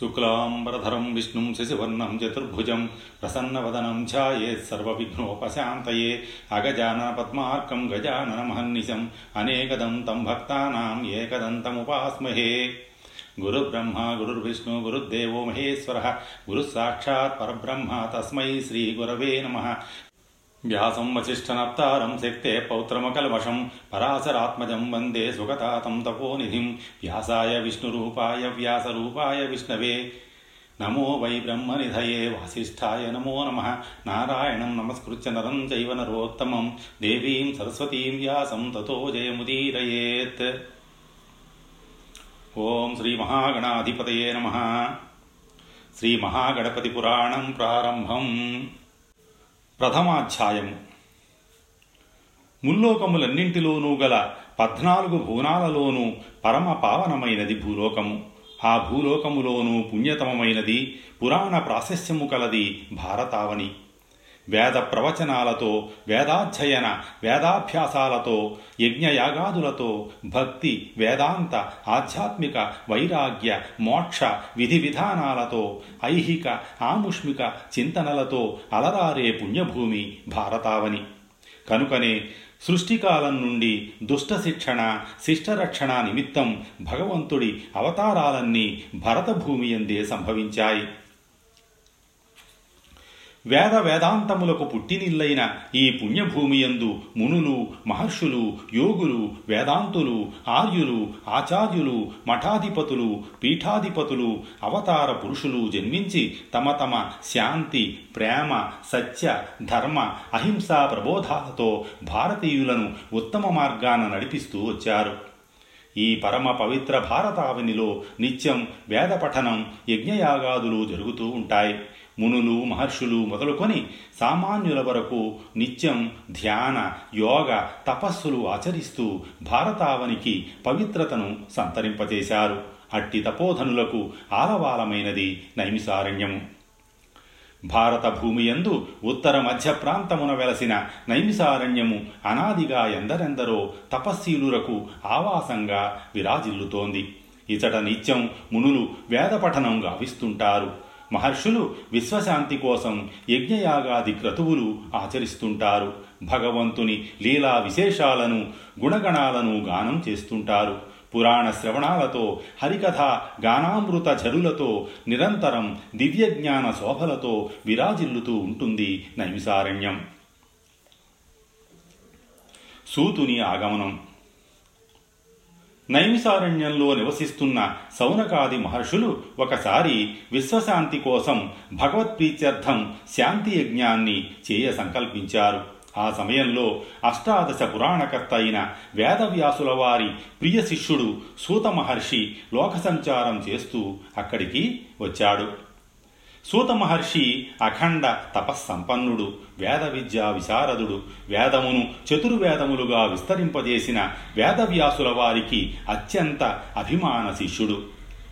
शुक्लाम्बरधरं विष्णुं शशिवर्णं चतुर्भुज प्रसन्नवदनं ध्यायेत्सर्वविघ्नोपशान्तये अगजाननपद्मार्कं गजाननमहन्निशम् अनेकदं तं भक्तानाम् एकदन्तमुपास्महे। गुरुब्रह्मा, गुरुर्विष्णु, गुरुर्देवो गुरुर्विष्णु गुरुः महेश्वर परब्रह्म, तस्म श्रीगुरव नम। వ్యాసం వశిష్ఠనప్తారం శక్తే పౌత్రమకల్మషం పరాశరాత్మజం వందే సుగతాతం తపోనిధిం. వ్యాసాయ విష్ణురూపాయ వ్యాసరూపాయ విష్ణవే. నమో వై బ్రహ్మనిధయే వాసిష్ఠాయ నమో నమ. నారాయణం నమస్కృత్య నరం చైవ నరోత్తమం. దేవీం సరస్వతీం వ్యాసం తతో జయముదీరయేత్. ఓం శ్రీ మహాగణాధిపతయే నమ. శ్రీ మహాగణపతి పురాణం ప్రారంభం. ప్రథమాధ్యాయము. ముల్లోకములన్నింటిలోనూ గల పద్నాలుగు భువనాలలోనూ పరమ పావనమైనది భూలోకము. ఆ భూలోకములోనూ పుణ్యతమమైనది పురాణ ప్రాశస్యము కలది భారతావని. వేద ప్రవచనాలతో వేదాధ్యయన వేదాభ్యాసాలతో యజ్ఞయాగాదులతో భక్తి వేదాంత ఆధ్యాత్మిక వైరాగ్య మోక్ష విధి విధానాలతో ఐహిక ఆముష్మిక చింతనలతో అలరారే పుణ్యభూమి భారతావని. కనుకనే సృష్టికాలం నుండి దుష్ట శిక్షణ శిష్టరక్షణ నిమిత్తం భగవంతుడి అవతారాలన్నీ భరతభూమి ఎందే సంభవించాయి. వేద వేదాంతములకు పుట్టినిల్లైన ఈ పుణ్యభూమియందు మునులు మహర్షులు యోగులు వేదాంతులు ఆర్యులు ఆచార్యులు మఠాధిపతులు పీఠాధిపతులు అవతార పురుషులు జన్మించి తమ తమ శాంతి ప్రేమ సత్య ధర్మ అహింసా ప్రబోధాలతో భారతీయులను ఉత్తమ మార్గాన నడిపిస్తూ వచ్చారు. ఈ పరమ పవిత్ర భారతావనిలో నిత్యం వేద పఠనం యజ్ఞయాగాదులు జరుగుతూ ఉంటాయి. మునులు మహర్షులు మొదలుకొని సామాన్యుల వరకు నిత్యం ధ్యాన యోగ తపస్సులు ఆచరిస్తూ భారతావనికి పవిత్రతను సంతరింపచేశారు అట్టి తపోధనులకు ఆలవాలమైనది నైమిసారణ్యము. భారత భూమియందు ఉత్తర మధ్య ప్రాంతమున వెలసిన నైమిసారణ్యము అనాదిగా ఎందరెందరో తపస్సీలులకు ఆవాసంగా విరాజిల్లుతోంది. ఇచట నిత్యం మునులు వేదపఠనం గావిస్తుంటారు. మహర్షులు విశ్వశాంతి కోసం యజ్ఞయాగాది క్రతువులు ఆచరిస్తుంటారు. భగవంతుని లీలా విశేషాలను గుణగణాలను గానం చేస్తుంటారు. పురాణ శ్రవణాలతో హరికథ గానామృత జరులతో నిరంతరం దివ్యజ్ఞాన శోభలతో విరాజిల్లుతూ ఉంటుంది నైమిసారణ్యం. సూతుని ఆగమనం. నైమిసారణ్యంలో నివసిస్తున్న సౌనకాది మహర్షులు ఒకసారి విశ్వశాంతి కోసం భగవత్ప్రీత్యర్థం శాంతి యజ్ఞాన్ని చేయ సంకల్పించారు. ఆ సమయంలో అష్టాదశ పురాణకర్త అయిన వేదవ్యాసుల వారి ప్రియ శిష్యుడు సూత మహర్షి లోకసంచారం చేస్తూ అక్కడికి వచ్చాడు. సూత మహర్షి అఖండ తపస్సంపన్నుడు వేద విద్యా విశారదుడు వేదమును చతుర్వేదములుగా విస్తరింపజేసిన వేదవ్యాసుల వారికి అత్యంత అభిమాన శిష్యుడు.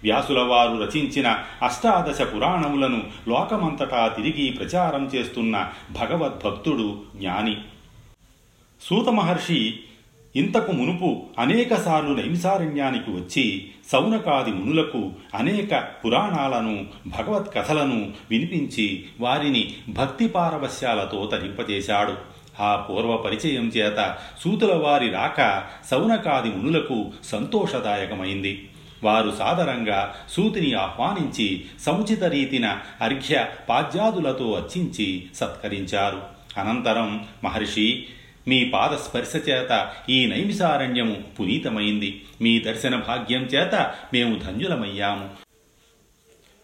వ్యాసులవారు రచించిన అష్టాదశ పురాణములను లోకమంతటా తిరిగి ప్రచారం చేస్తున్న భగవద్భక్తుడు జ్ఞాని. సూత మహర్షి ఇంతకు మునుపు అనేకసార్లు నైమిసారణ్యానికి వచ్చి సౌనకాది మునులకు అనేక పురాణాలను భగవత్ కథలను వినిపించి వారిని భక్తి పారవశ్యాలతో తరింపజేశాడు. ఆ పూర్వ పరిచయం చేత సూతుల వారి రాక సౌనకాది మునులకు సంతోషదాయకమైంది. వారు సాదరంగా సూతిని ఆహ్వానించి సముచిత రీతిన అర్ఘ్య పాద్యాదులతో అర్చించి సత్కరించారు. అనంతరం మహర్షి మీ పాద స్పర్శ చేత ఈ నైమిసారణ్యము పునీతమైంది. మీ దర్శన భాగ్యం చేత మేము ధన్యులమయ్యాము.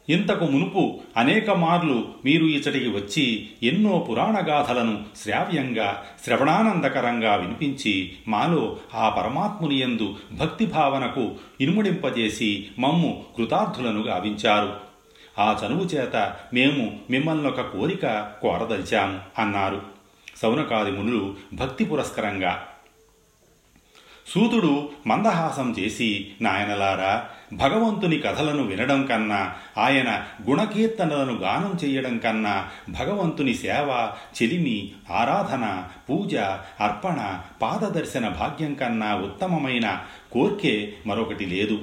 ఇంతకు మునుపు అనేక మార్లు మీరు ఇచ్చటికి వచ్చి ఎన్నో పురాణగాథలను శ్రావ్యంగా శ్రవణానందకరంగా వినిపించి మాలో ఆ పరమాత్ముని యందు భక్తి భావనకు ఇనుముడింపజేసి మమ్ము కృతార్థులను గావించారు. ఆ చనువు చేత మేము మిమ్మల్ని ఒక కోరిక కోరదలిచాము అన్నారు. సౌనకాది మునులు భక్తి పురస్కరంగా. సూతుడు మందహాసం చేసి నాయనలారా భగవంతుని కథలను వినడం కన్నా ఆయన గుణకీర్తనలను గానం చేయడం కన్నా భగవంతుని సేవ చెలిమి ఆరాధన పూజ అర్పణ పాదదర్శన భాగ్యం కన్నా ఉత్తమమైన కోర్కే మరొకటి లేదు.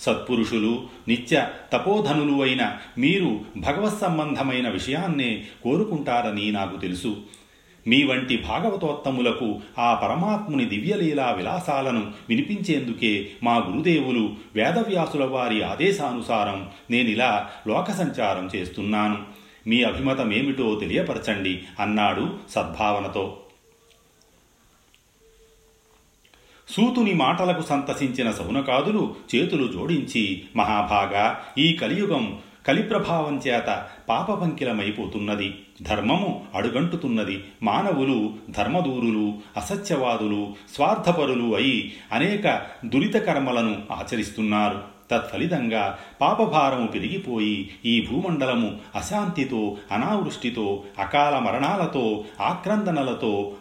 సత్పురుషులు నిత్య తపోధనులు అయిన మీరు భగవత్ సంబంధమైన విషయాన్నే కోరుకుంటారని నాకు తెలుసు. మీ వంటి భాగవతోత్తములకు ఆ పరమాత్ముని దివ్యలీలా విలాసాలను వినిపించేందుకే మా గురుదేవులు వేదవ్యాసుల వారి ఆదేశానుసారం నేనిలా లోక సంచారం చేస్తున్నాను. మీ అభిమతమేమిటో తెలియపరచండి అన్నాడు సద్భావనతో. సూతుని మాటలకు సంతసించిన సౌనకాదులు చేతులు జోడించి మహాభాగా ఈ కలియుగం కలిప్రభావం చేత పాపపంకిలమైపోతున్నది ధర్మము అడుగంటుతున్నది. మానవులు ధర్మదూరులు అసత్యవాదులు స్వార్థపరులు అయి అనేక దురిత కర్మలను ఆచరిస్తున్నారు. తత్ఫలితంగా పాపభారము పెరిగిపోయి ఈ భూమండలము అశాంతితో అనావృష్టితో అకాల మరణాలతో ఆక్రందనలతో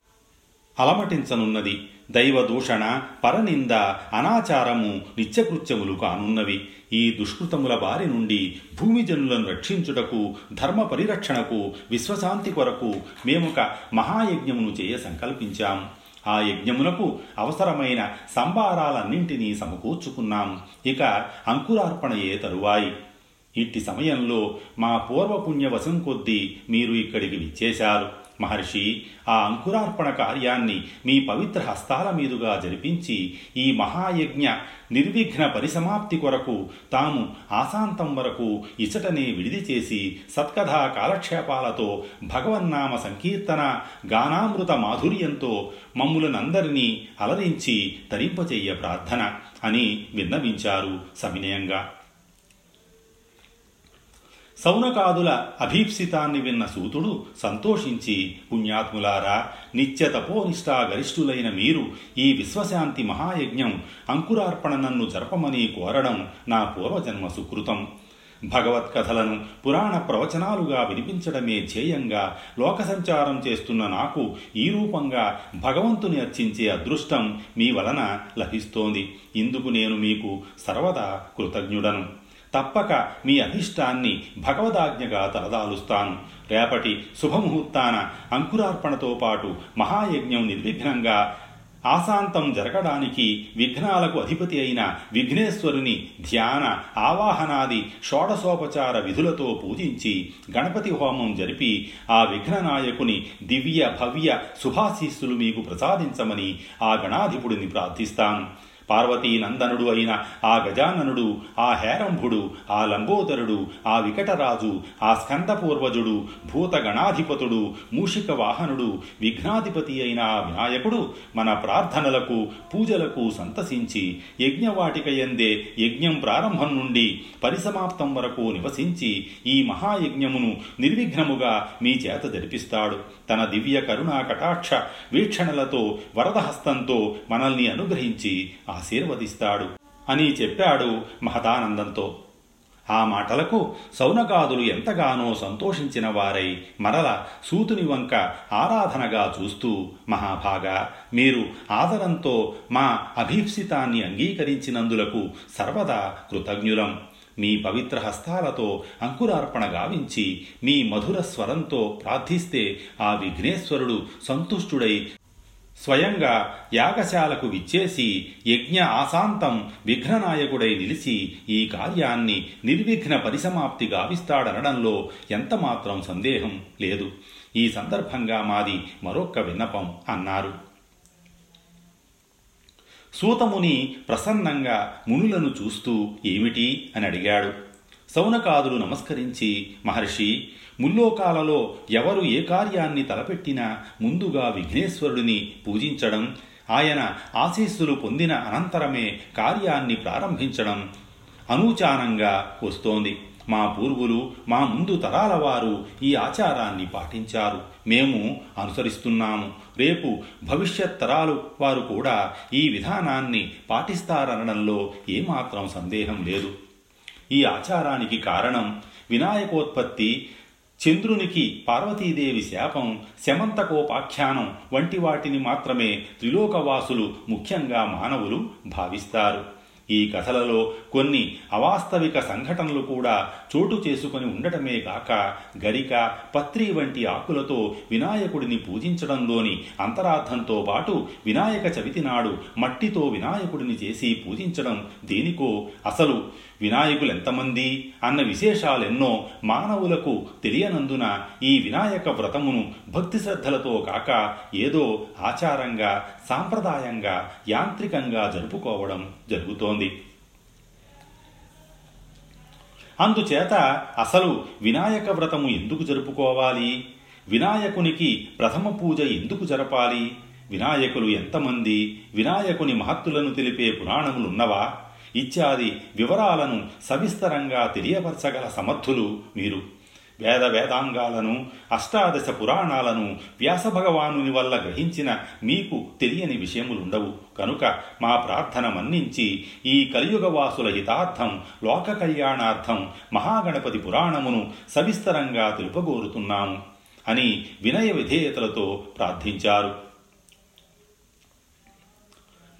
అలమటించనున్నది. దైవ దూషణ పరనింద అనాచారము నిత్యకృత్యములు కానున్నవి. ఈ దుష్కృతముల బారి నుండి భూమిజనులను రక్షించుటకు ధర్మ పరిరక్షణకు విశ్వశాంతి కొరకు మేమొక మహాయజ్ఞమును చేయ సంకల్పించాం. ఆ యజ్ఞమునకు అవసరమైన సంభారాలన్నింటినీ సమకూర్చుకున్నాం. ఇక అంకురార్పణయే తరువాయి. ఇట్టి సమయంలో మా పూర్వపుణ్యవశం కొద్దీ మీరు ఇక్కడికి విచ్చేశారు. మహర్షి ఆ అంకురార్పణ కార్యాన్ని మీ పవిత్ర హస్తాల మీదుగా జరిపించి ఈ మహాయజ్ఞ నిర్విఘ్న పరిసమాప్తి కొరకు తాము ఆశాంతం వరకు ఇచటనే విడిది చేసి సత్కథా కాలక్షేపాలతో భగవన్నామ సంకీర్తన గానామృత మాధుర్యంతో మమ్ములనందరినీ అలరించి తరింపచేయ ప్రార్థన అని విన్నవించారు సవినయంగా. సౌనకాదుల అభీప్సితాన్ని విన్న సూతుడు సంతోషించి పుణ్యాత్ములారా నిత్య తపోనిష్టా గరిష్ఠులైన మీరు ఈ విశ్వశాంతి మహాయజ్ఞం అంకురార్పణ నన్ను జరపమని కోరడం నా పూర్వజన్మ సుకృతం. భగవత్కథలను పురాణ ప్రవచనాలుగా వినిపించడమే ధ్యేయంగా లోక సంచారం చేస్తున్న నాకు ఈ రూపంగా భగవంతుని అర్చించే అదృష్టం మీ వలన లభిస్తోంది. ఇందుకు నేను మీకు సర్వదా కృతజ్ఞుడను. తప్పక మీ అభిష్టాన్ని భగవదాజ్ఞగా తలదాలుస్తాను. రేపటి శుభముహూర్తాన అంకురార్పణతో పాటు మహాయజ్ఞం నిర్విఘ్నంగా ఆశాంతం జరగడానికి విఘ్నాలకు అధిపతి అయిన విఘ్నేశ్వరుని ధ్యాన ఆవాహనాది షోడశోపచార విధులతో పూజించి గణపతి హోమం జరిపి ఆ విఘ్ననాయకుని దివ్య భవ్య శుభాశీస్సులు మీకు ప్రసాదించమని ఆ గణాధిపుడిని ప్రార్థిస్తాను. పార్వతీ నందనుడు అయిన ఆ గజాననుడు ఆ హేరంభుడు ఆ లంబోదరుడు ఆ వికటరాజు ఆ స్కందపూర్వజుడు భూతగణాధిపతుడు మూషిక వాహనుడు విఘ్నాధిపతి అయిన ఆ వినాయకుడు మన ప్రార్థనలకు పూజలకు సంతసించి యజ్ఞవాటిక ఎందే యజ్ఞం ప్రారంభం నుండి పరిసమాప్తం వరకు నివసించి ఈ మహాయజ్ఞమును నిర్విఘ్నముగా మీ చేత జరిపిస్తాడు. తన దివ్య కరుణా కటాక్ష వీక్షణలతో వరదహస్తంతో మనల్ని అనుగ్రహించి ఆశీర్వదిస్తాడు అని చెప్పాడు మహతానందంతో. ఆ మాటలకు సౌనకాదులు ఎంతగానో సంతోషించిన వారై మరల సూతుని వంక ఆరాధనగా చూస్తూ మహాభాగా మీరు ఆదరంతో మా అభీప్సితాన్ని అంగీకరించినందులకు సర్వదా కృతజ్ఞులం. మీ పవిత్ర హస్తాలతో అంకురార్పణ గావించి మీ మధుర స్వరంతో ప్రార్థిస్తే ఆ విఘ్నేశ్వరుడు సంతుష్టుడై స్వయంగా యాగశాలకు విచ్చేసి యజ్ఞ ఆశాంతం విఘ్ననాయకుడై నిలిచి ఈ కార్యాన్ని నిర్విఘ్న పరిసమాప్తి గావిస్తాడనడంలో ఎంతమాత్రం సందేహం లేదు. ఈ సందర్భంగా మాది మరొక్క విన్నపం అన్నారు. సూతముని ప్రసన్నంగా మునులను చూస్తూ ఏమిటి అని అడిగాడు. సౌనకాదులు నమస్కరించి మహర్షి ముల్లోకాలలో ఎవరు ఏ కార్యాన్ని తలపెట్టినా ముందుగా విఘ్నేశ్వరుడిని పూజించడం ఆయన ఆశీస్సులు పొందిన అనంతరమే కార్యాన్ని ప్రారంభించడం అనూచానంగా వస్తోంది. మా పూర్వులు మా ముందు తరాల వారు ఈ ఆచారాన్ని పాటించారు. మేము అనుసరిస్తున్నాము. రేపు భవిష్యత్ తరాలు వారు కూడా ఈ విధానాన్ని పాటిస్తారనడంలో ఏమాత్రం సందేహం లేదు. ఈ ఆచారానికి కారణం వినాయకోత్పత్తి చంద్రునికి పార్వతీదేవి శాపం శమంతకోపాఖ్యానం వంటి వాటిని మాత్రమే త్రిలోకవాసులు ముఖ్యంగా మానవులు భావిస్తారు. ఈ కథలలో కొన్ని అవాస్తవిక సంఘటనలు కూడా చోటు చేసుకొని ఉండటమే కాక గరిక పత్రి వంటి ఆకులతో వినాయకుడిని పూజించడంలోని అంతరార్థంతో పాటు వినాయక చవితి నాడు మట్టితో వినాయకుడిని చేసి పూజించడం దేనికో అసలు వినాయకులు ఎంతమంది అన్న విశేషాలెన్నో మానవులకు తెలియనందున ఈ వినాయక వ్రతమును భక్తి శ్రద్ధలతో కాక ఏదో ఆచారంగా సాంప్రదాయంగా యాంత్రికంగా జరుపుకోవడం జరుగుతోంది. అందుచేత అసలు వినాయక వ్రతము ఎందుకు జరుపుకోవాలి? వినాయకునికి ప్రథమ పూజ ఎందుకు జరపాలి? వినాయకులు ఎంతమంది? వినాయకుని మహత్తులను తెలిపే పురాణములున్నవా? ఇత్యాది వివరాలను సవిస్తరంగా తెలియపరచగల సమర్థులు మీరు. వేద వేదాంగాలను అష్టాదశ పురాణాలను వ్యాసభగవానుని వల్ల గ్రహించిన మీకు తెలియని విషయములుండవు. కనుక మా ప్రార్థన మన్నించి ఈ కలియుగవాసుల హితార్థం లోక కళ్యాణార్థం మహాగణపతి పురాణమును సవిస్తరంగా తెలుపగోరుతున్నాము అని వినయ విధేయతలతో ప్రార్థించారు.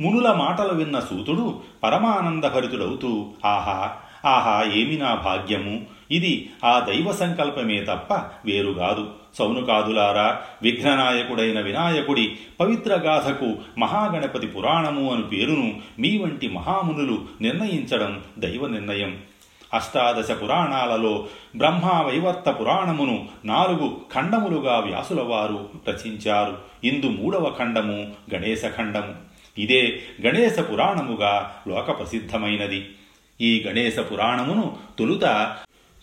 మునుల మాటలు విన్న సూతుడు పరమానందభరితుడవుతూ ఆహా ఆహా ఏమి నా భాగ్యము? ఇది ఆ దైవ సంకల్పమే తప్ప వేరుగాదు సౌనుకాదులారా విఘ్ననాయకుడైన వినాయకుడి పవిత్ర గాథకు మహాగణపతి పురాణము అను పేరును మీ వంటి మహామునులు నిర్ణయించడం దైవ నిర్ణయం. అష్టాదశ పురాణాలలో బ్రహ్మావైవర్త పురాణమును నాలుగు ఖండములుగా వ్యాసులవారు రచించారు. ఇందు మూడవ ఖండము గణేశ ఖండము. ఇదే గణేశ పురాణముగా లోక ప్రసిద్ధమైనది ఈ గణేశ పురాణమును తొలుత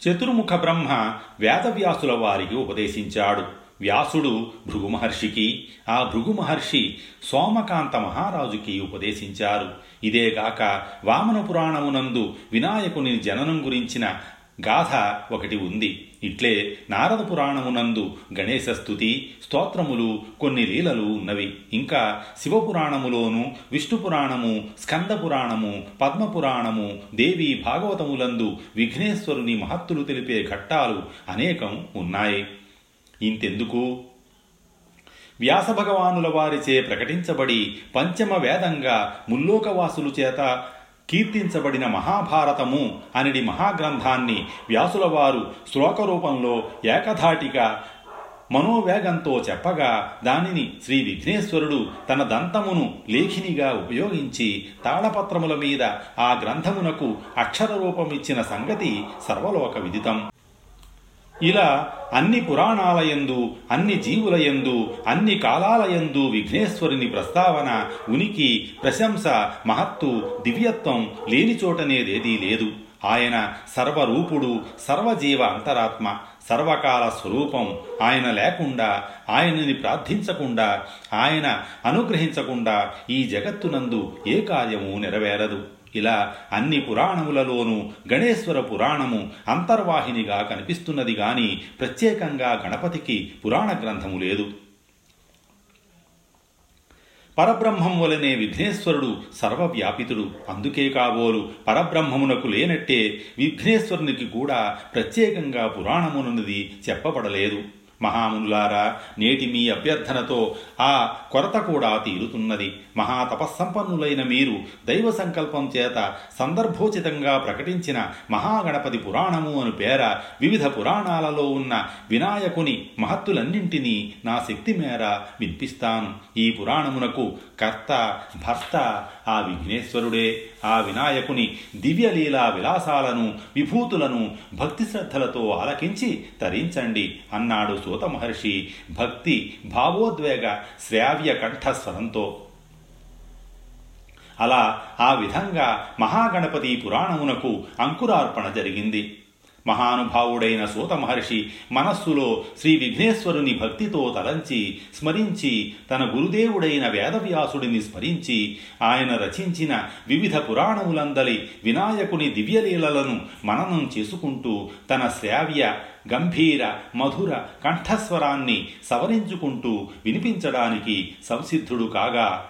చతుర్ముఖ బ్రహ్మ వేదవ్యాసుల వారికి ఉపదేశించాడు. వ్యాసుడు భృగు మహర్షికి ఆ భృగు మహర్షి సోమకాంత మహారాజుకి ఉపదేశించారు. ఇదేగాక వామన పురాణమునందు వినాయకుని జననం గురించిన గాథ ఒకటి ఉంది. ఇట్లే నారద పురాణమునందు గణేశ స్థుతి స్తోత్రములు కొన్ని లీలలు ఉన్నవి. ఇంకా శివపురాణములోను విష్ణు పురాణము స్కంద పురాణము పద్మపురాణము దేవి భాగవతములందు విఘ్నేశ్వరుని మహత్తులు తెలిపే ఘట్టాలు అనేకం ఉన్నాయి. ఇంతెందుకు? వ్యాసభగవానుల వారిచే ప్రకటించబడి పంచమ వేదంగా ముల్లోకవాసులు చేత కీర్తించబడిన మహాభారతము అనిడి మహాగ్రంథాన్ని వ్యాసులవారు శ్లోక రూపంలో ఏకధాటిగా మనోవేగంతో చెప్పగా దానిని శ్రీ విఘ్నేశ్వరుడు తన దంతమును లేఖినిగా ఉపయోగించి తాళపత్రముల మీద ఆ గ్రంథమునకు అక్షర రూపమిచ్చిన సంగతి సర్వలోక విదితం ఇలా అన్ని పురాణాలయందు అన్ని జీవులయందు అన్ని కాలాలయందు విఘ్నేశ్వరుని ప్రస్తావన ఉనికి ప్రశంస మహత్తు దివ్యత్వం లేని చోటనేదేదీ లేదు. ఆయన సర్వరూపుడు సర్వజీవ అంతరాత్మ సర్వకాల స్వరూపం ఆయన లేకుండా ఆయనని ప్రార్థించకుండా ఆయన అనుగ్రహించకుండా ఈ జగత్తునందు ఏ కార్యము నెరవేరదు. ఇలా అన్ని పురాణములలోనూ గణేశ్వర పురాణము అంతర్వాహినిగా కనిపిస్తున్నది గాని ప్రత్యేకంగా గణపతికి పురాణ గ్రంథము లేదు. పరబ్రహ్మం వలనే విఘ్నేశ్వరుడు సర్వవ్యాపితుడు. అందుకే కాబోలు పరబ్రహ్మమునకు లేనట్టే విఘ్నేశ్వరునికి కూడా ప్రత్యేకంగా పురాణమునున్నది చెప్పబడలేదు. మహామునులారా నేటి మీ అభ్యర్థనతో ఆ కొరత కూడా తీరుతున్నది. మహాతపస్సంపన్నులైన మీరు దైవ సంకల్పం చేత సందర్భోచితంగా ప్రకటించిన మహాగణపతి పురాణము అను పేర వివిధ పురాణాలలో ఉన్న వినాయకుని మహత్తులన్నింటినీ నా శక్తి మేర వినిపిస్తాను. ఈ పురాణమునకు కర్త భర్త ఆ విఘ్నేశ్వరుడే ఆ వినాయకుని దివ్యలీలా విలాసాలను విభూతులను భక్తి శ్రద్ధలతో ఆలకించి తరించండి అన్నాడు సూత మహర్షి భక్తి భావోద్వేగ శ్రావ్య కంఠస్వరంతో. అలా ఆ విధంగా మహాగణపతి పురాణమునకు అంకురార్పణ జరిగింది. మహానుభావుడైన సూత మహర్షి మనస్సులో శ్రీ విఘ్నేశ్వరుని భక్తితో తలంచి స్మరించి తన గురుదేవుడైన వేదవ్యాసుడిని స్మరించి ఆయన రచించిన వివిధ పురాణములందలి వినాయకుని దివ్యలీలలను మననం చేసుకుంటూ తన శ్రావ్య గంభీర మధుర కంఠస్వరాన్ని సవరించుకుంటూ వినిపించడానికి సంసిద్ధుడు కాగా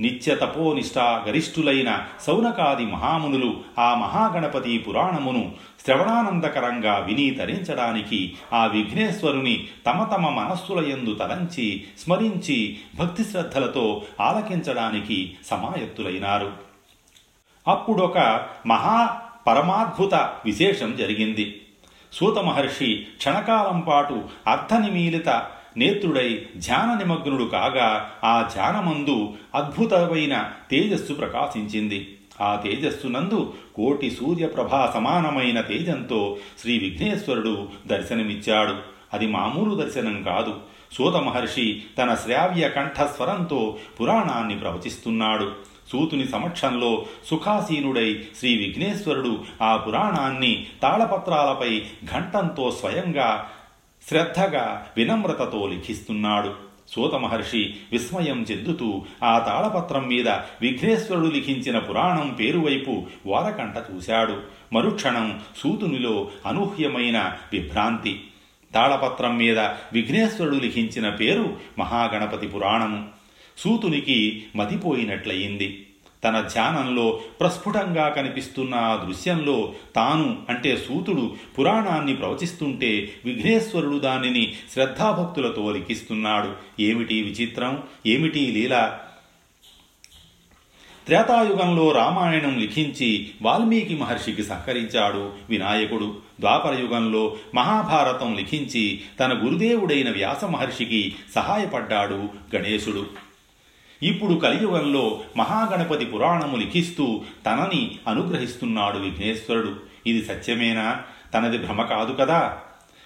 నిత్య తపోనిష్ట గరిష్ఠులైన సౌనకాది మహామునులు ఆ మహాగణపతి పురాణమును శ్రవణానందకరంగా విని తరించడానికి ఆ విఘ్నేశ్వరుని తమ తమ మనస్సుల యందు తలంచి స్మరించి భక్తి శ్రద్ధలతో ఆలకించడానికి సమాయత్తులైనారు. అప్పుడొక మహా పరమాద్భుత విశేషం జరిగింది. సూత మహర్షి క్షణకాలం పాటు అర్థనిమీలిత నేత్రుడై ధ్యాన నిమగ్నుడు కాగా ఆ ధ్యానమందు అద్భుతమైన తేజస్సు ప్రకాశించింది. ఆ తేజస్సునందు కోటి సూర్యప్రభా సమానమైన తేజంతో శ్రీ విఘ్నేశ్వరుడు దర్శనమిచ్చాడు. అది మామూలు దర్శనం కాదు. సూత మహర్షి తన శ్రావ్య కంఠస్వరంతో పురాణాన్ని ప్రవచిస్తున్నాడు. సూతుని సమక్షంలో సుఖాసీనుడై శ్రీ విఘ్నేశ్వరుడు ఆ పురాణాన్ని తాళపత్రాలపై ఘంటంతో స్వయంగా శ్రద్ధగా వినమ్రతతో లిఖిస్తున్నాడు. సూత మహర్షి విస్మయం చెందుతూ ఆ తాళపత్రం మీద విఘ్నేశ్వరుడు లిఖించిన పురాణం పేరువైపు వారకంట చూశాడు. మరుక్షణం సూతునిలో అనూహ్యమైన విభ్రాంతి. తాళపత్రం మీద విఘ్నేశ్వరుడు లిఖించిన పేరు మహాగణపతి పురాణము. సూతునికి మతిపోయినట్లయింది. తన ధ్యానంలో ప్రస్ఫుటంగా కనిపిస్తున్న ఆ దృశ్యంలో తాను అంటే సూతుడు పురాణాన్ని ప్రవచిస్తుంటే విఘ్నేశ్వరుడు దానిని శ్రద్ధాభక్తులతో లిఖిస్తున్నాడు. ఏమిటి విచిత్రం? ఏమిటి లీల? త్రేతాయుగంలో రామాయణం లిఖించి వాల్మీకి మహర్షికి సహకరించాడు వినాయకుడు. ద్వాపర యుగంలో మహాభారతం లిఖించి తన గురుదేవుడైన వ్యాస మహర్షికి సహాయపడ్డాడు గణేశుడు. ఇప్పుడు కలియుగంలో మహాగణపతి పురాణము లిఖిస్తూ తనని అనుగ్రహిస్తున్నాడు విఘ్నేశ్వరుడు. ఇది సత్యమేనా? తనది భ్రమ కాదు కదా.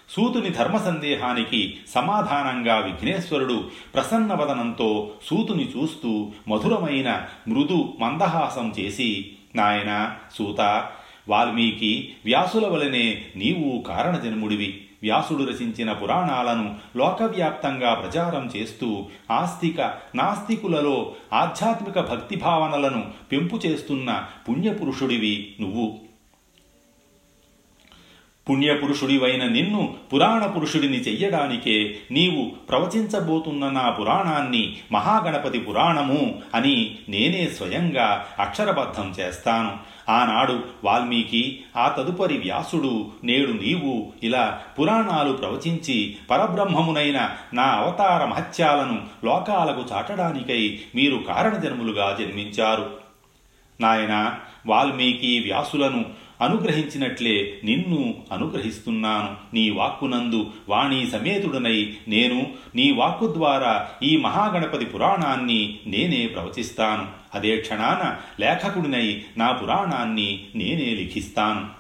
సూతుని ధర్మ సందేహానికి సమాధానంగా విఘ్నేశ్వరుడు ప్రసన్నవదనంతో సూతుని చూస్తూ మధురమైన మృదు మందహాసం చేసి నాయన సూత వాల్మీకి వ్యాసుల వలనే నీవు కారణజన్ముడివి. వ్యాసుడు రచించిన పురాణాలను లోకవ్యాప్తంగా ప్రచారం చేస్తూ ఆస్తిక నాస్తికులలో ఆధ్యాత్మిక భక్తి భావనలను పెంపు చేస్తున్న పుణ్యపురుషుడివి నువ్వు. పుణ్యపురుషుడివైన నిన్ను పురాణ పురుషుడిని చెయ్యడానికే నీవు ప్రవచించబోతున్న నా పురాణాన్ని మహాగణపతి పురాణము అని నేనే స్వయంగా అక్షరబద్ధం చేస్తాను. ఆనాడు వాల్మీకి ఆ తదుపరి వ్యాసుడు నేడు నీవు ఇలా పురాణాలు ప్రవచించి పరబ్రహ్మమునైన నా అవతార మహత్యాలను లోకాలకు చాటడానికై మీరు కారణజన్ములుగా జన్మించారు. నాయన వాల్మీకి వ్యాసులను అనుగ్రహించినట్లే నిన్ను అనుగ్రహిస్తున్నాను. నీ వాక్కునందు వాణి సమేతుడనై నేను నీ వాక్కు ద్వారా ఈ మహాగణపతి పురాణాన్ని నేనే ప్రవచిస్తాను. అదే క్షణాన లేఖకుడినై నా పురాణాన్ని నేనే లిఖిస్తాను.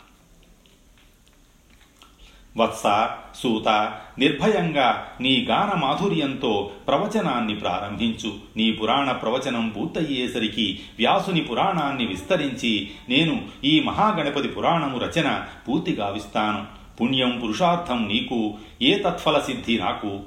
వత్స సూత నిర్భయంగా నీ గాన మాధుర్యంతో ప్రవచనాన్ని ప్రారంభించు. నీ పురాణ ప్రవచనం పూర్తయ్యేసరికి వ్యాసుని పురాణాన్ని విస్తరించి నేను ఈ మహాగణపతి పురాణము రచన పూర్తి గావిస్తాను. పుణ్యం పురుషార్థం నీకు ఏ తత్ఫల సిద్ధి నాకు.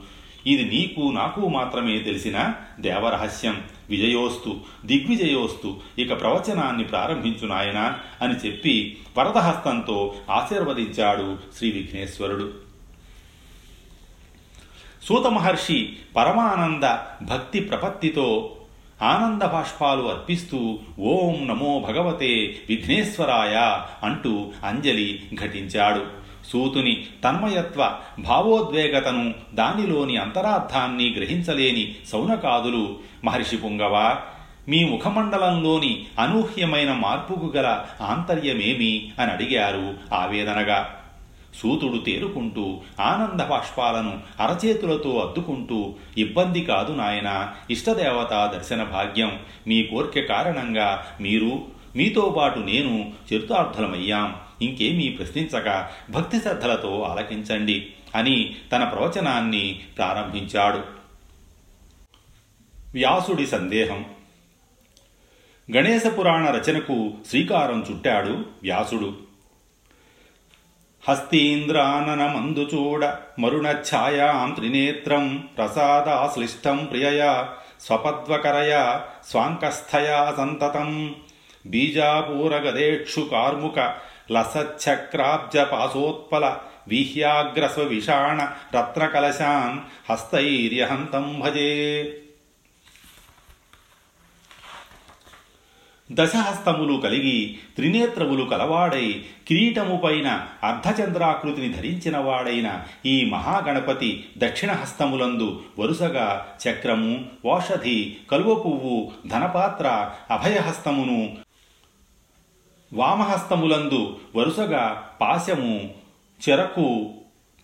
ఇది నీకు నాకు మాత్రమే తెలిసిన దేవరహస్యం. విజయోస్తు దిగ్విజయోస్తు ఇక ప్రవచనాన్ని ప్రారంభించు నాయన అని చెప్పి వరదహస్తంతో ఆశీర్వదించాడు శ్రీ విఘ్నేశ్వరుడు. సూత మహర్షి పరమానంద భక్తి ప్రపత్తితో ఆనంద బాష్పాలు అర్పిస్తూ ఓం నమో భగవతే విఘ్నేశ్వరాయ అంటూ అంజలి ఘటించాడు. సూతుని తన్మయత్వ భావోద్వేగతను దానిలోని అంతరార్థాన్ని గ్రహించలేని సౌనకాదులు. మహర్షి పుంగవ మీ ముఖమండలంలోని అనూహ్యమైన మార్పుకు గల ఆంతర్యమేమి? అని అడిగారు ఆవేదనగా. సూతుడు తేరుకుంటూ ఆనంద బాష్పాలను అరచేతులతో అద్దుకుంటూ ఇబ్బంది కాదు నాయన ఇష్టదేవత దర్శన భాగ్యం. మీ కోర్కె కారణంగా మీరు మీతో పాటు నేను చరితార్థులమయ్యాం. ఇంకేమీ ప్రశ్నించక భక్తి శ్రద్ధలతో ఆలకించండి అని తన ప్రవచనాన్ని ప్రారంభించాడు. వ్యాసుడి సందేహం. గణేశ పురాణ రచనకు శ్రీకారం చుట్టాడు వ్యాసుడు. హస్తీంద్రాననమందు చూడ మరుణ ఛాయాం త్రినేత్రం ప్రసాదాశ్లిష్టం ప్రియయా స్వపద్వకరయా స్వాంకస్థయా సంతతం బీజాపూరగదేక్షు కార్ముక లసచ్చక్రాబ్జపాసోత్పల వీహ్యాగ్రస్వ విషాణ రత్నకలశాన్ హస్తైర్యహంతం భజే దశహస్తములు కలిగి త్రినేత్రములు కలవాడై కిరీటముపైన అర్ధచంద్రాకృతిని ధరించినవాడైన ఈ మహాగణపతి దక్షిణ హస్తములందు వరుసగా చక్రము ఓషధి కలువ పువ్వు ధనపాత్ర అభయహస్తమును వామహస్తములందు వరుసగా పాశము చెరకు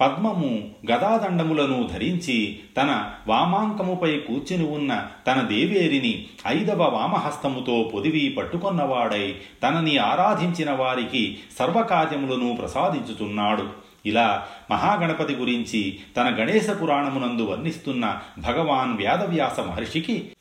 పద్మము గదాదండములను ధరించి తన వామాంకముపై కూర్చుని ఉన్న తన దేవేరిని ఐదవ వామహస్తముతో పొదివి పట్టుకొన్నవాడై తనని ఆరాధించిన వారికి సర్వకార్యములను ప్రసాదించుతున్నాడు ఇలా మహాగణపతి గురించి తన గణేశ పురాణమునందు వర్ణిస్తున్న భగవాన్ వ్యాదవ్యాస మహర్షికి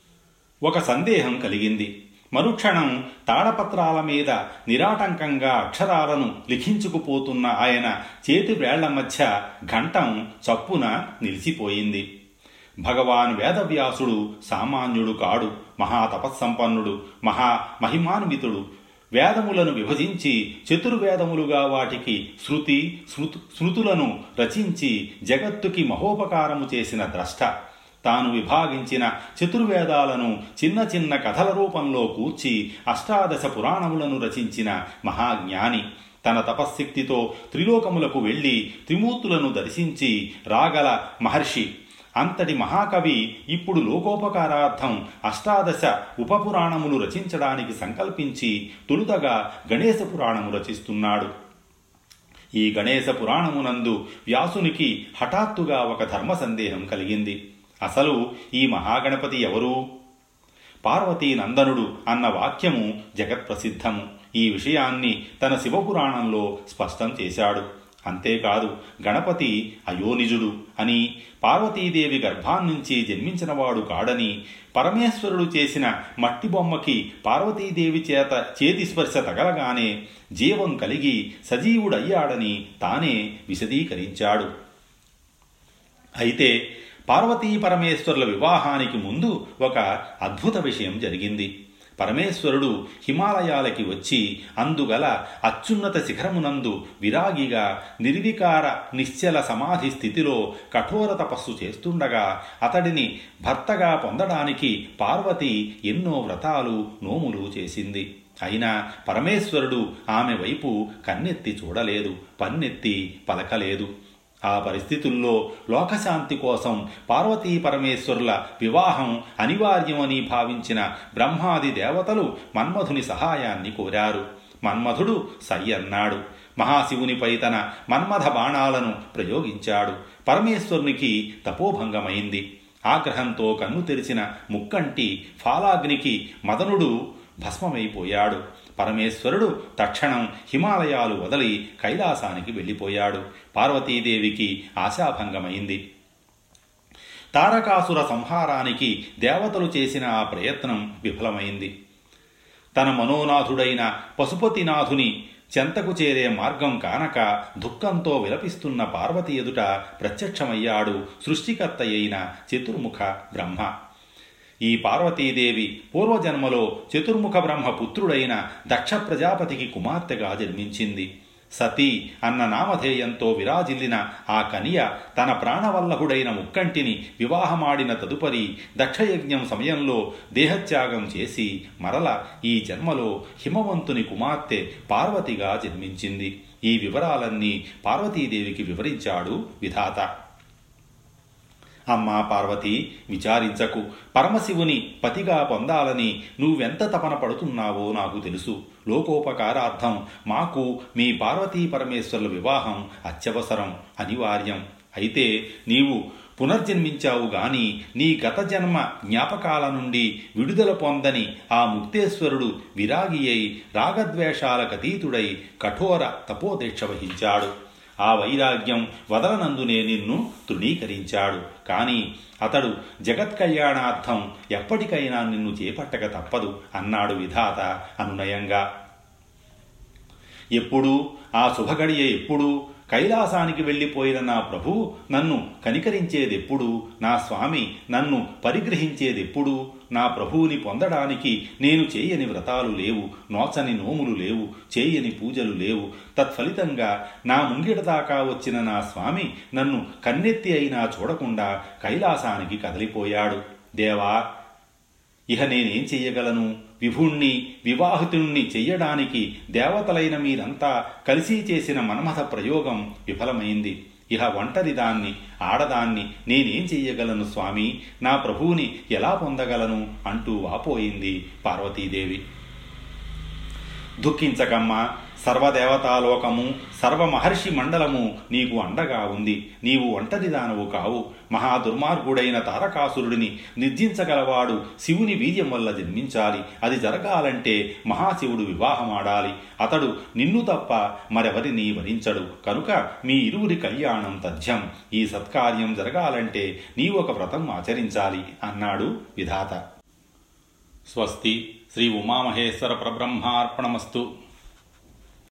ఒక సందేహం కలిగింది. మరుక్షణం తాడపత్రాల మీద నిరాటంకంగా అక్షరాలను లిఖించుకుపోతున్న ఆయన చేతి వేళ్ళ మధ్య ఘంటం చప్పున నిలిచిపోయింది. భగవాన్ వేదవ్యాసుడు సామాన్యుడు కాడు మహాతపస్సంపన్నుడు మహా మహిమాన్వితుడు వేదములను విభజించి చతుర్వేదములుగా వాటికి శృతి శృతు శృతులను రచించి జగత్తుకి మహోపకారము చేసిన ద్రష్ట. తాను విభాగించిన చతుర్వేదాలను చిన్న చిన్న కథల రూపంలో కూర్చి అష్టాదశ పురాణములను రచించిన మహాజ్ఞాని. తన తపశ్శక్తితో త్రిలోకములకు వెళ్ళి త్రిమూర్తులను దర్శించి రాగల మహర్షి. అంతటి మహాకవి ఇప్పుడు లోకోపకారార్థం అష్టాదశ ఉపపురాణములు రచించడానికి సంకల్పించి తొలుతగా గణేశ పురాణము రచిస్తున్నాడు. ఈ గణేశ పురాణమునందు వ్యాసునికి హఠాత్తుగా ఒక ధర్మ సందేహం కలిగింది. అసలు ఈ మహాగణపతి ఎవరు? పార్వతీ నందనుడు అన్న వాక్యము జగత్ప్రసిద్ధము. ఈ విషయాన్ని తన శివపురాణంలో స్పష్టం చేశాడు. అంతేకాదు గణపతి అయోనిజుడు అని పార్వతీదేవి గర్భాన్నించి జన్మించినవాడు కాడని పరమేశ్వరుడు చేసిన మట్టి బొమ్మకి పార్వతీదేవి చేత చేతి స్పర్శ తగలగానే జీవం కలిగి సజీవుడయ్యాడని తానే విశదీకరించాడు. అయితే పార్వతీ పరమేశ్వరుల వివాహానికి ముందు ఒక అద్భుత విషయం జరిగింది. పరమేశ్వరుడు హిమాలయాలకి వచ్చి అందుగల అత్యున్నత శిఖరమునందు విరాగిగా నిర్వికార నిశ్చల సమాధి స్థితిలో కఠోర తపస్సు చేస్తుండగా అతడిని భర్తగా పొందడానికి పార్వతి ఎన్నో వ్రతాలు నోములు చేసింది. అయినా పరమేశ్వరుడు ఆమె వైపు కన్నెత్తి చూడలేదు పన్నెత్తి పలకలేదు. ఆ పరిస్థితుల్లో లోకశాంతి కోసం పార్వతీ పరమేశ్వరుల వివాహం అనివార్యమని భావించిన బ్రహ్మాది దేవతలు మన్మధుని సహాయాన్ని కోరారు. మన్మధుడు సై అన్నాడు మహాశివునిపై తన మన్మథ బాణాలను ప్రయోగించాడు. పరమేశ్వరునికి తపోభంగమైంది. ఆగ్రహంతో కన్ను తెరిచిన ముక్కంటి ఫాలాగ్నికి మదనుడు భస్మమైపోయాడు. పరమేశ్వరుడు తక్షణం హిమాలయాలు వదలి కైలాసానికి వెళ్ళిపోయాడు. పార్వతీదేవికి ఆశాభంగమైంది. తారకాసుర సంహారానికి దేవతలు చేసిన ఆ ప్రయత్నం విఫలమైంది. తన మనోనాథుడైన పశుపతినాథుని చెంతకు చేరే మార్గం కానక దుఃఖంతో విలపిస్తున్న పార్వతి ఎదుట ప్రత్యక్షమయ్యాడు సృష్టికర్త అయిన చతుర్ముఖ బ్రహ్మ. ఈ పార్వతీదేవి పూర్వజన్మలో చతుర్ముఖ బ్రహ్మ పుత్రుడైన దక్ష ప్రజాపతికి కుమార్తెగా జన్మించింది. సతీ అన్న నామధేయంతో విరాజిల్లిన ఆ కనియ తన ప్రాణవల్లభుడైన ముక్కంటిని వివాహమాడిన తదుపరి దక్షయజ్ఞం సమయంలో దేహత్యాగం చేసి మరల ఈ జన్మలో హిమవంతుని కుమార్తె పార్వతిగా జన్మించింది. ఈ వివరాలన్నీ పార్వతీదేవికి వివరించాడు విధాత. అమ్మా పార్వతి విచారించకు. పరమశివుని పతిగా పొందాలని నువ్వెంత తపన పడుతున్నావో నాకు తెలుసు. లోకోపకారార్థం మాకు మీ పార్వతీ పరమేశ్వరుల వివాహం అత్యవసరం అనివార్యం. అయితే నీవు పునర్జన్మించావు గాని నీ గత జన్మ జ్ఞాపకాల నుండి విడుదల పొందని ఆ ముక్తేశ్వరుడు విరాగి అయి రాగద్వేషాలకతీతుడై కఠోర తపోదీక్ష వహించాడు. ఆ వైరాగ్యం వదలనందునే నిన్ను తృణీకరించాడు. కానీ అతడు జగత్ కళ్యాణార్థం ఎప్పటికైనా నిన్ను చేపట్టక తప్పదు అన్నాడు విధాత అనునయంగా. ఎప్పుడు? ఆ శుభగడియ ఎప్పుడు? కైలాసానికి వెళ్ళిపోయిన నా ప్రభు నన్ను కనికరించేదెప్పుడు? నా స్వామి నన్ను పరిగ్రహించేదెప్పుడు? నా ప్రభువుని పొందడానికి నేను చేయని వ్రతాలు లేవు నోచని నోములు లేవు చేయని పూజలు లేవు. తత్ఫలితంగా నా ముంగిట దాకా వచ్చిన నా స్వామి నన్ను కన్నెత్తి అయినా చూడకుండా కైలాసానికి కదిలిపోయాడు. దేవా ఇహ నేనేం చెయ్యగలను విభుణ్ణి వివాహితుణ్ణి చెయ్యడానికి దేవతలైన మీరంతా కలిసి చేసిన మన్మథ ప్రయోగం విఫలమైంది. ఇహ ఒంటరి దాన్ని ఆడదాన్ని నేనేం చెయ్యగలను స్వామి? నా ప్రభువుని ఎలా పొందగలను? అంటూ వాపోయింది పార్వతీదేవి. దుఃఖించకమ్మా సర్వదేవతాలోకము సర్వమహర్షి మండలము నీకు అండగా ఉంది. నీవు ఒంటరిదానవు కావు. మహా దుర్మార్గుడైన తారకాసురుడిని నిర్జించగలవాడు శివుని వీర్యం వల్ల జన్మించాలి. అది జరగాలంటే మహాశివుడు వివాహమాడాలి. అతడు నిన్ను తప్ప మరెవరిని వరించడు. కనుక మీ ఇరువురి కళ్యాణం తథ్యం. ఈ సత్కార్యం జరగాలంటే నీవు ఒక వ్రతం ఆచరించాలి అన్నాడు విధాత. స్వస్తి. శ్రీ ఉమామహేశ్వర పరబ్రహ్మార్పణమస్తు.